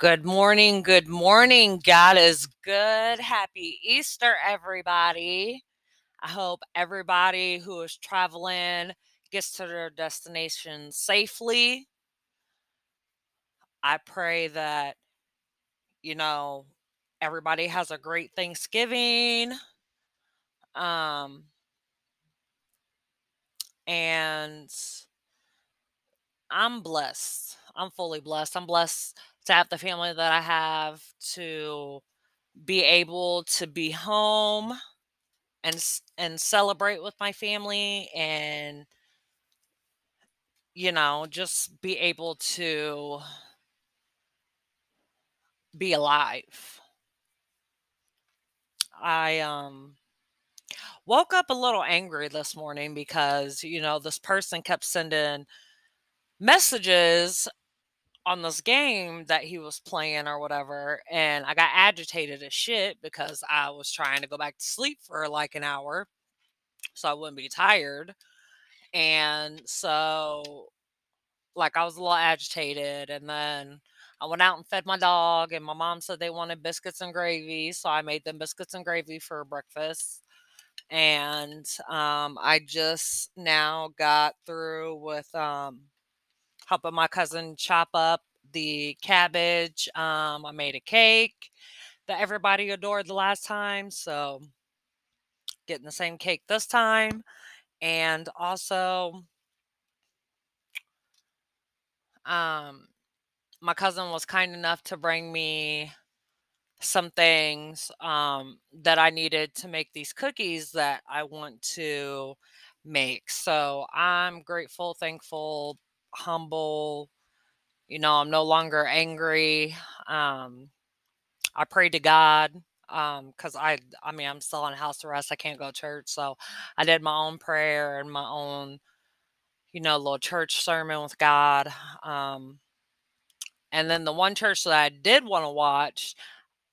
Good morning. Good morning. God is good. Happy Easter, everybody. I hope everybody who is traveling gets to their destination safely. I pray that, you know, everybody has a great Thanksgiving. Um, and I'm blessed. I'm fully blessed. I'm blessed to have the family that I have, to be able to be home and and celebrate with my family and you know just be able to be alive. I um woke up a little angry this morning because you know this person kept sending messages on this game that he was playing or whatever and I got agitated as shit because I was trying to go back to sleep for like an hour so I wouldn't be tired. And so like I was a little agitated and then I went out and fed my dog and my mom said they wanted biscuits and gravy, so I made them biscuits and gravy for breakfast. And um I just now got through with um helping my cousin chop up the cabbage. Um I made a cake that everybody adored the last time, so getting the same cake this time. And also um my cousin was kind enough to bring me some things um, that I needed to make these cookies that I want to make. So I'm grateful, thankful, humble. You know, I'm no longer angry. Um, I pray to God because I, I mean, I'm still on house arrest. I can't go to church, so I did my own prayer and my own, you know, little church sermon with God. Um, and then the one church that I did want to watch,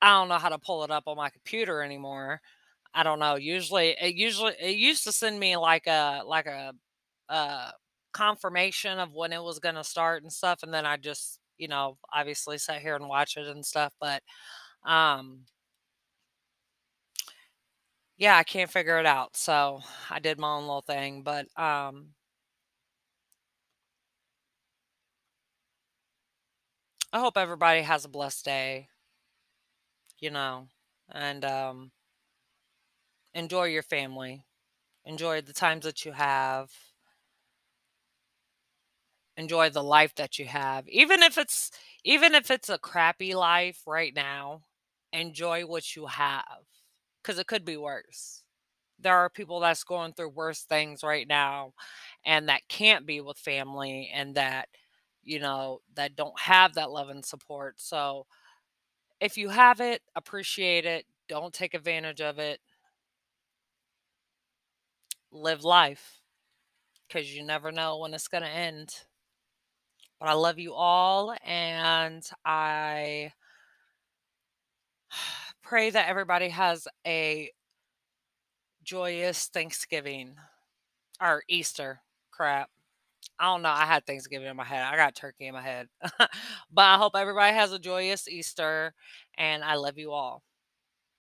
I don't know how to pull it up on my computer anymore. I don't know. Usually it usually it used to send me like a like a uh confirmation of when it was going to start and stuff and then I just, you know, obviously sat here and watched it and stuff, but um yeah, I can't figure it out. So, I did my own little thing, but um I hope everybody has a blessed day, you know, and um enjoy your family. Enjoy the times that you have enjoy the life that you have even if it's even if it's a crappy life right now enjoy what you have because it could be worse. There are people that's going through worse things right now and that can't be with family and that you know that don't have that love and support so if you have it appreciate it don't take advantage of it. Live life because you never know when it's going to end but i love you all and i pray that everybody has a joyous Thanksgiving or Easter. Crap. I don't know. I had Thanksgiving in my head. I got turkey in my head. but I hope everybody has a joyous Easter and I love you all.